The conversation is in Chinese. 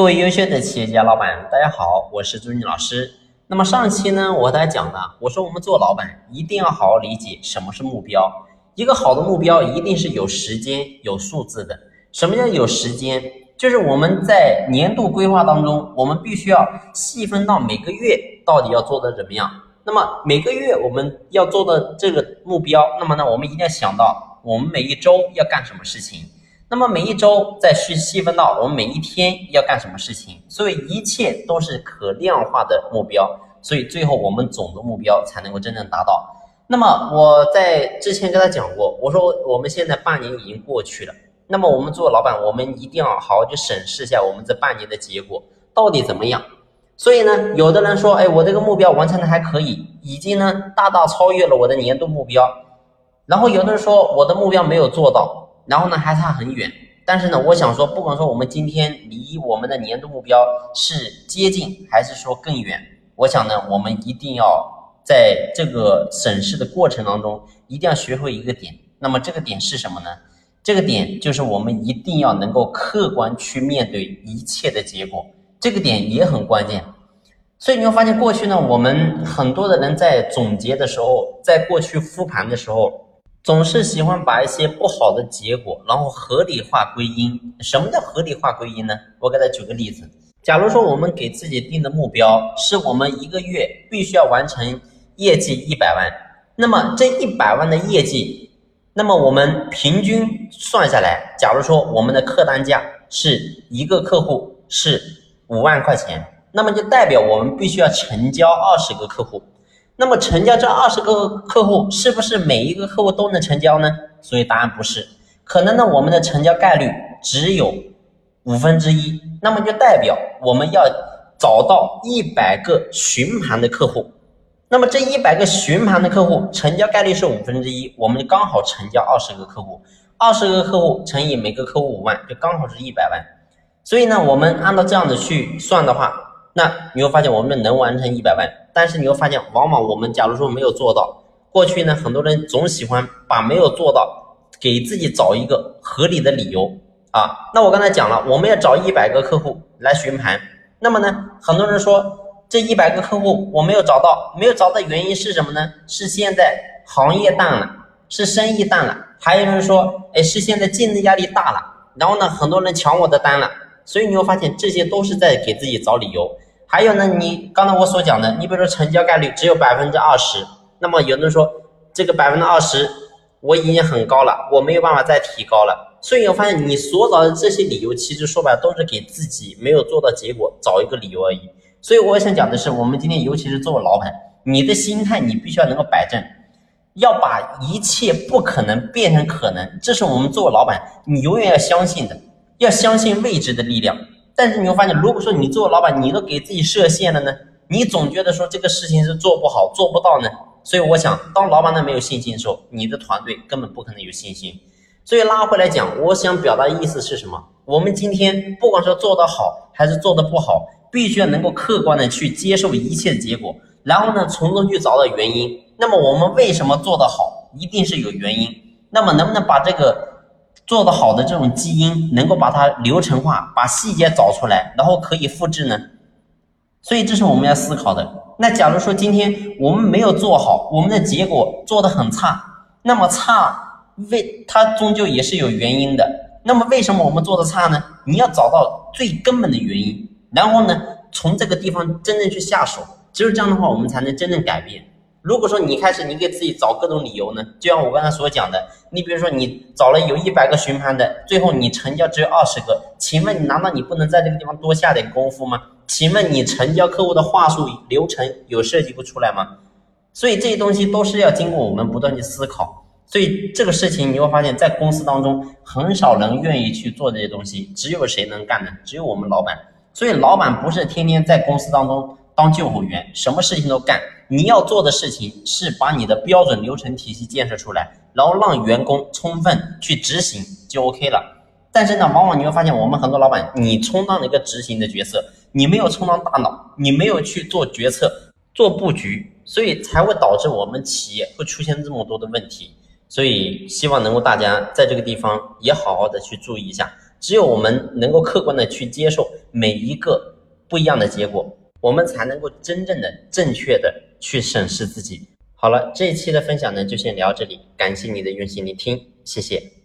各位优秀的企业家老板，大家好，我是朱军老师。那么上期呢，我和大家讲了，我说我们做老板一定要好好理解什么是目标。一个好的目标一定是有时间、有数字的。什么叫有时间？就是我们在年度规划当中，我们必须要细分到每个月到底要做的怎么样。那么每个月我们要做的这个目标，那么呢，我们一定要想到我们每一周要干什么事情。那么每一周再去细分到我们每一天要干什么事情，所以一切都是可量化的目标，所以最后我们总的目标才能够真正达到。那么我在之前跟他讲过，我说我们现在半年已经过去了，那么我们做老板，我们一定要好好去审视一下我们这半年的结果到底怎么样。所以呢，有的人说，哎，我这个目标完成的还可以，已经呢大大超越了我的年度目标，然后有的人说我的目标没有做到。然后呢，还差很远。但是呢，我想说，不管说我们今天离我们的年度目标是接近，还是说更远，我想呢，我们一定要在这个审视的过程当中，一定要学会一个点。那么这个点是什么呢？这个点就是我们一定要能够客观去面对一切的结果。这个点也很关键。所以你会发现，过去呢，我们很多的人在总结的时候，在过去复盘的时候。总是喜欢把一些不好的结果，然后合理化归因。什么叫合理化归因呢？我给大家举个例子。假如说我们给自己定的目标是我们一个月必须要完成业绩一百万，那么这一百万的业绩，那么我们平均算下来，假如说我们的客单价是一个客户是五万块钱，那么就代表我们必须要成交二十个客户。那么成交这二十个客户，是不是每一个客户都能成交呢？所以答案不是，可能呢我们的成交概率只有五分之一。那么就代表我们要找到一百个询盘的客户，那么这一百个询盘的客户成交概率是五分之一，我们就刚好成交二十个客户，二十个客户乘以每个客户五万，就刚好是一百万。所以呢，我们按照这样子去算的话。那你会发现我们能完成一百万，但是你会发现，往往我们假如说没有做到，过去呢，很多人总喜欢把没有做到给自己找一个合理的理由啊。那我刚才讲了，我们要找一百个客户来询盘，那么呢，很多人说这一百个客户我没有找到，没有找到原因是什么呢？是现在行业淡了，是生意淡了，还有人说，哎，是现在竞争压力大了，然后呢，很多人抢我的单了。所以你会发现，这些都是在给自己找理由。还有呢，你刚才我所讲的，你比如说成交概率只有百分之二十，那么有的人说这个百分之二十我已经很高了，我没有办法再提高了。所以你发现，你所找的这些理由，其实说白了都是给自己没有做到结果找一个理由而已。所以我想讲的是，我们今天尤其是作为老板，你的心态你必须要能够摆正，要把一切不可能变成可能，这是我们作为老板你永远要相信的。要相信未知的力量，但是你会发现，如果说你作为老板，你都给自己设限了呢？你总觉得说这个事情是做不好、做不到呢？所以我想，当老板他没有信心的时候，你的团队根本不可能有信心。所以拉回来讲，我想表达的意思是什么？我们今天不管说做得好还是做得不好，必须要能够客观的去接受一切结果，然后呢，从中去找到原因。那么我们为什么做得好，一定是有原因。那么能不能把这个？做得好的这种基因，能够把它流程化，把细节找出来，然后可以复制呢。所以这是我们要思考的。那假如说今天我们没有做好，我们的结果做得很差，那么差为它终究也是有原因的。那么为什么我们做的差呢？你要找到最根本的原因，然后呢，从这个地方真正去下手，只有这样的话，我们才能真正改变。如果说你开始你给自己找各种理由呢，就像我刚才所讲的，你比如说你找了有一百个询盘的，最后你成交只有二十个，请问你难道你不能在这个地方多下点功夫吗？请问你成交客户的话术流程有设计不出来吗？所以这些东西都是要经过我们不断去思考。所以这个事情你会发现在公司当中很少人愿意去做这些东西，只有谁能干呢？只有我们老板。所以老板不是天天在公司当中当救火员，什么事情都干。你要做的事情是把你的标准流程体系建设出来，然后让员工充分去执行就 OK 了。但是呢，往往你会发现，我们很多老板，你充当了一个执行的角色，你没有充当大脑，你没有去做决策、做布局，所以才会导致我们企业会出现这么多的问题。所以希望能够大家在这个地方也好好的去注意一下。只有我们能够客观的去接受每一个不一样的结果，我们才能够真正的正确的去审视自己。好了，这一期的分享呢就先聊这里，感谢你的用心聆听，谢谢。